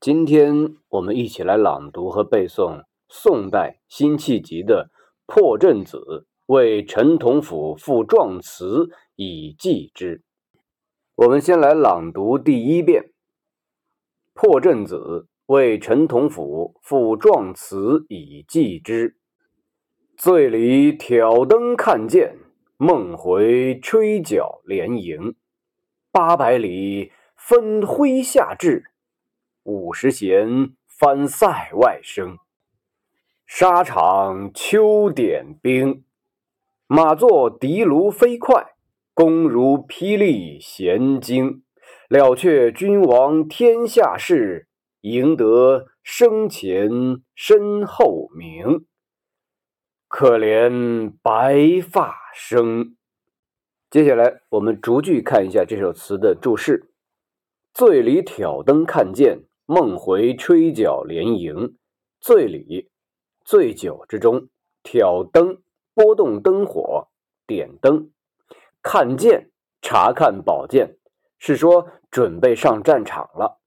今天我们一起来朗读和背诵宋代辛弃疾的《破阵子》，为陈同甫赋壮词以寄之。我们先来朗读第一遍《破阵子》，为陈同甫赋壮词以寄之。醉里挑灯看剑，梦回吹角连营。八百里分麾下炙。五十弦翻塞外声，沙场秋点兵。马作的卢飞快，弓如霹雳弦惊。了却君王天下事，赢得生前身后名。可怜白发生。接下来，我们逐句看一下这首词的注释：醉里挑灯看剑。梦回吹角连营，醉里，醉酒之中，挑灯，拨动灯火，点灯，看剑，查看宝剑，是说准备上战场了。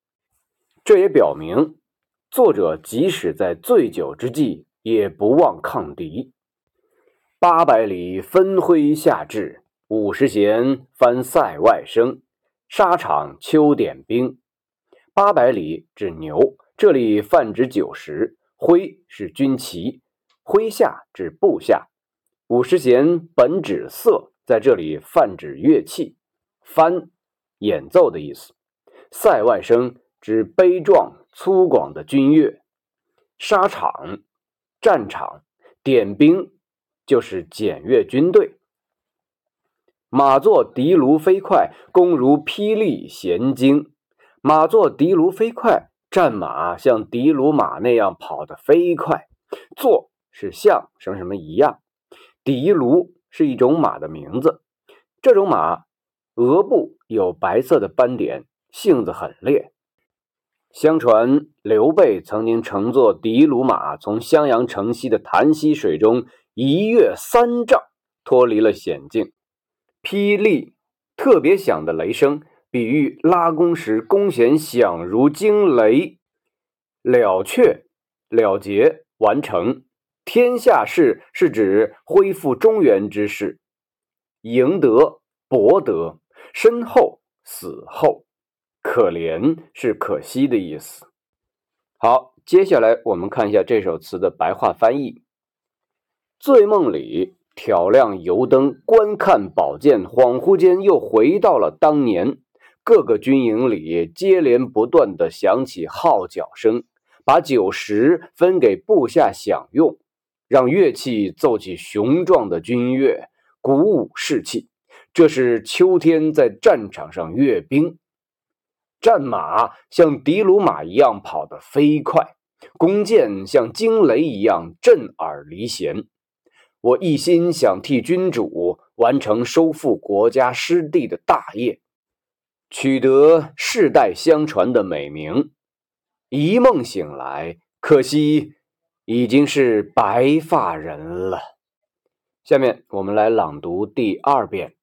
这也表明，作者即使在醉酒之际，也不忘抗敌。八百里分麾下炙，五十弦翻塞外声，沙场秋点兵。八百里指牛，这里泛指九十。麾是军旗，麾下指部下。五十弦本指瑟，在这里泛指乐器。翻，演奏的意思。塞外声指悲壮粗犷的军乐。沙场，战场。点兵就是检阅军队。马作的卢飞快，弓如霹雳弦惊。马作的卢飞快，战马像的卢马那样跑得飞快。作是像什么什么一样。的卢是一种马的名字，这种马额部有白色的斑点，性子很烈。相传刘备曾经乘坐的卢马从襄阳城西的潭溪水中一跃三丈，脱离了险境。霹雳，特别响的雷声。比喻拉弓时弓弦响如惊雷，了却了结完成天下事是指恢复中原之事，赢得博得身后死后，可怜是可惜的意思。好，接下来我们看一下这首词的白话翻译：醉梦里挑亮油灯，观看宝剑，恍惚间又回到了当年。各个军营里接连不断的响起号角声，把酒食分给部下享用，让乐器奏起雄壮的军乐，鼓舞士气。这是秋天在战场上阅兵，战马像的卢马一样跑得飞快，弓箭像惊雷一样震耳离弦。我一心想替君主完成收复国家失地的大业。取得世代相传的美名，一梦醒来，可惜已经是白发人了。下面我们来朗读第二遍：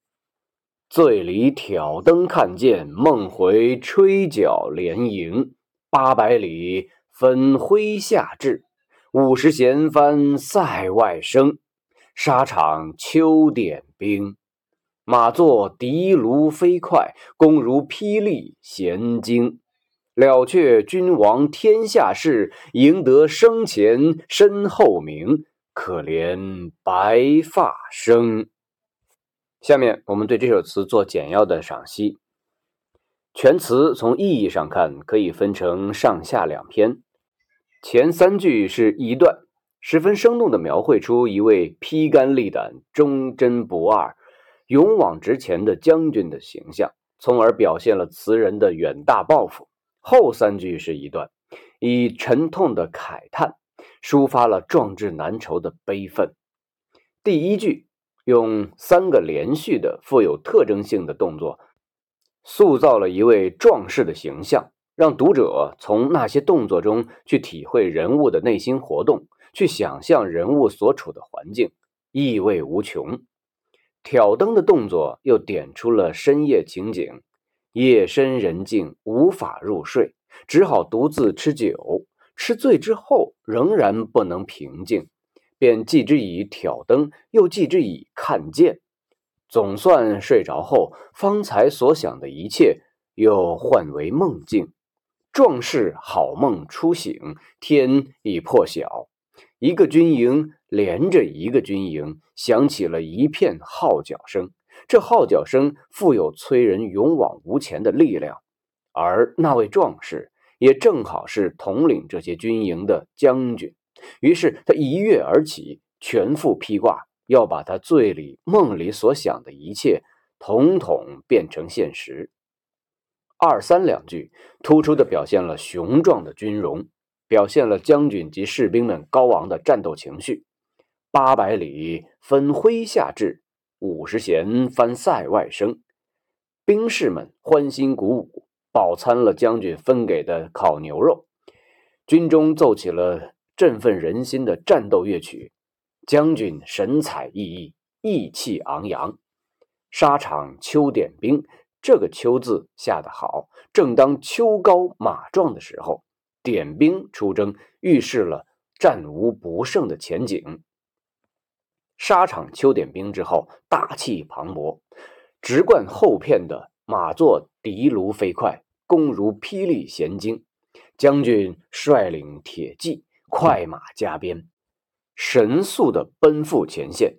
醉里挑灯看剑，梦回吹角连营。八百里分麾下炙，五十弦翻塞外声。沙场秋点兵。马作的卢飞快，弓如霹雳弦惊。了却君王天下事，赢得生前身后名。可怜白发生。下面我们对这首词做简要的赏析。全词从意义上看，可以分成上下两篇。前三句是一段，十分生动地描绘出一位披肝沥胆、忠贞不二。勇往直前的将军的形象，从而表现了词人的远大抱负。后三句是一段，以沉痛的慨叹，抒发了壮志难酬的悲愤。第一句用三个连续的、富有特征性的动作，塑造了一位壮士的形象，让读者从那些动作中去体会人物的内心活动，去想象人物所处的环境，意味无穷。挑灯的动作又点出了深夜情景，夜深人静无法入睡，只好独自吃酒。吃醉之后，仍然不能平静，便继之以挑灯，又继之以看剑。总算睡着后，方才所想的一切又换为梦境。壮士好梦初醒，天已破晓。一个军营连着一个军营，响起了一片号角声。这号角声富有催人勇往无前的力量，而那位壮士也正好是统领这些军营的将军。于是他一跃而起，全副披挂，要把他醉里梦里所想的一切，统统变成现实。二三两句，突出的表现了雄壮的军容，表现了将军及士兵们高昂的战斗情绪。八百里分麾下炙。五十弦翻塞外声，兵士们欢欣鼓舞，饱餐了将军分给的烤牛肉。军中奏起了振奋人心的战斗乐曲，将军神采奕奕，意气昂扬。沙场秋点兵，这个“秋”字下得好，正当秋高马壮的时候，点兵出征，预示了战无不胜的前景。沙场秋点兵之后，大气磅礴，直贯后片的马作的卢飞快，弓如霹雳弦惊。将军率领铁骑，快马加鞭，神速的奔赴前线。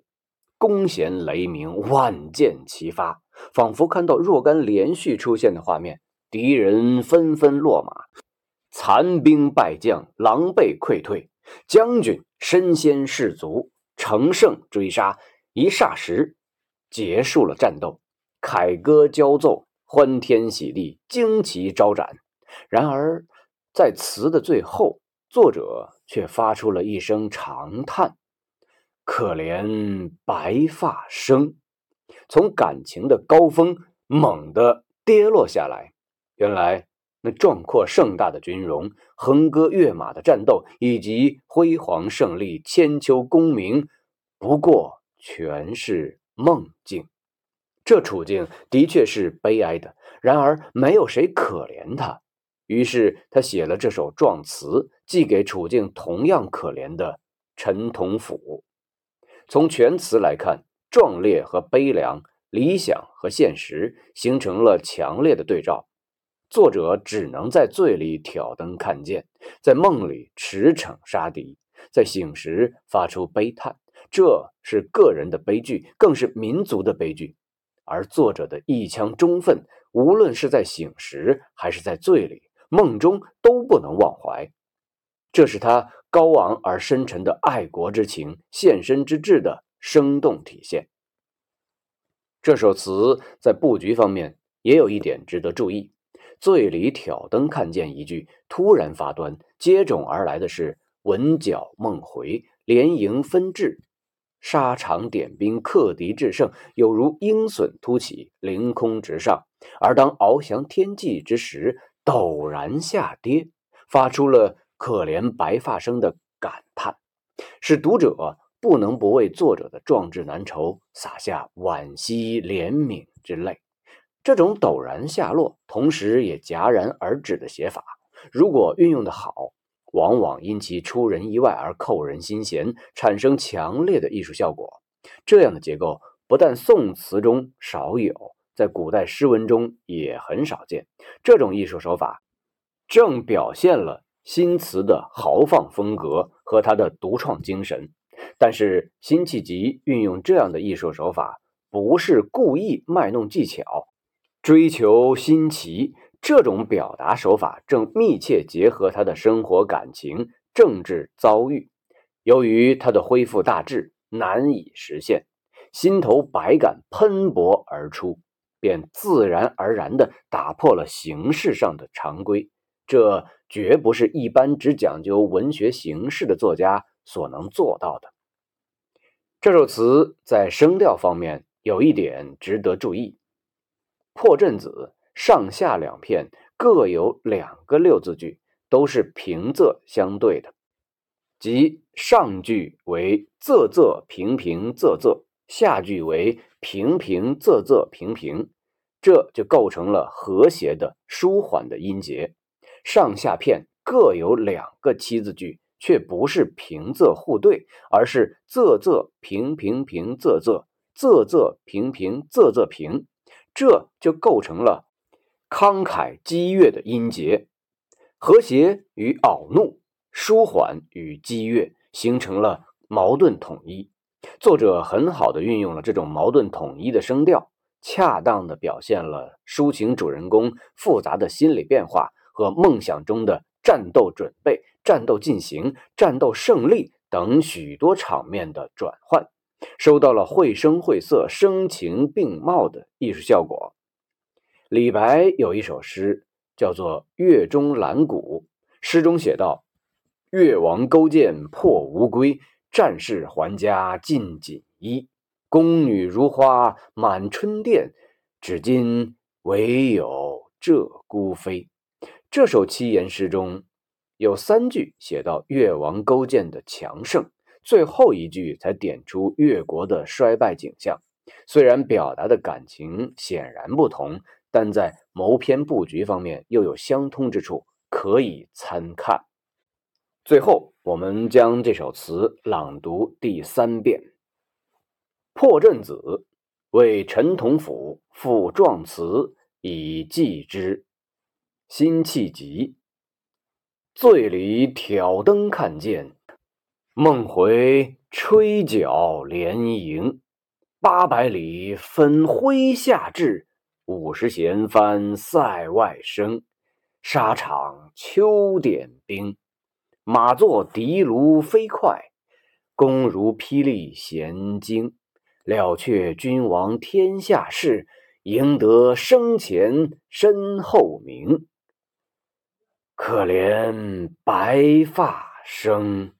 弓弦雷鸣，万箭齐发，仿佛看到若干连续出现的画面。敌人纷纷落马，残兵败将，狼狈溃退。将军身先士卒。乘胜追杀，一霎时结束了战斗，凯歌交奏，欢天喜地，旌旗招展。然而，在词的最后，作者却发出了一声长叹：“可怜白发生。”从感情的高峰猛地跌落下来。原来，那壮阔盛大的军容、横戈跃马的战斗，以及辉煌胜利、千秋功名。不过全是梦境，这处境的确是悲哀的。然而没有谁可怜他，于是他写了这首壮词，寄给处境同样可怜的陈同甫。从全词来看，壮烈和悲凉，理想和现实形成了强烈的对照。作者只能在醉里挑灯看剑，在梦里驰骋杀敌，在醒时发出悲叹。这是个人的悲剧，更是民族的悲剧。而作者的一腔忠愤，无论是在醒时还是在醉里、梦中，都不能忘怀。这是他高昂而深沉的爱国之情、献身之志的生动体现。这首词在布局方面也有一点值得注意：“醉里挑灯看见一句突然发端，接踵而来的是‘闻角梦回，连营分至’。”沙场点兵，克敌制胜，有如鹰隼突起，凌空直上；而当翱翔天际之时，陡然下跌，发出了可怜白发生的感叹，使读者不能不为作者的壮志难酬洒下惋惜怜悯之泪。这种陡然下落，同时也戛然而止的写法，如果运用的好。往往因其出人意外而扣人心弦，产生强烈的艺术效果。这样的结构不但宋词中少有，在古代诗文中也很少见。这种艺术手法正表现了新词的豪放风格和他的独创精神。但是辛弃疾运用这样的艺术手法，不是故意卖弄技巧，追求新奇。这种表达手法正密切结合他的生活感情、政治遭遇。由于他的恢复大志难以实现，心头百感喷薄而出，便自然而然地打破了形式上的常规。这绝不是一般只讲究文学形式的作家所能做到的。这首词在声调方面有一点值得注意，《破阵子》。上下两片各有两个六字句，都是平仄相对的，即上句为仄仄平平仄仄，下句为平平仄仄平平，这就构成了和谐的舒缓的音节。上下片各有两个七字句，却不是平仄互对，而是仄仄平平平仄仄仄仄平平仄仄平，这就构成了慷慨激越的音节，和谐与恼怒，舒缓与激越，形成了矛盾统一。作者很好的运用了这种矛盾统一的声调，恰当的表现了抒情主人公复杂的心理变化和梦想中的战斗准备、战斗进行、战斗胜利等许多场面的转换，收到了绘声绘色、声情并茂的艺术效果。李白有一首诗叫做《月中兰谷》，诗中写道：“越王勾践破吴归。”战事还家尽锦衣，宫女如花满春殿，至今唯有鹧鸪飞。这首七言诗中有三句写到越王勾践的强盛，最后一句才点出越国的衰败景象。虽然表达的感情显然不同，但在谋篇布局方面又有相通之处，可以参看。最后，我们将这首词朗读第三遍。破阵子为陈同甫赋壮词以寄之。辛弃疾。醉里挑灯看剑，梦回吹角连营。八百里分麾下炙，五十弦翻塞外声。沙场秋点兵。马作的卢飞快，弓如霹雳弦惊。了却君王天下事，赢得生前身后名。可怜白发生。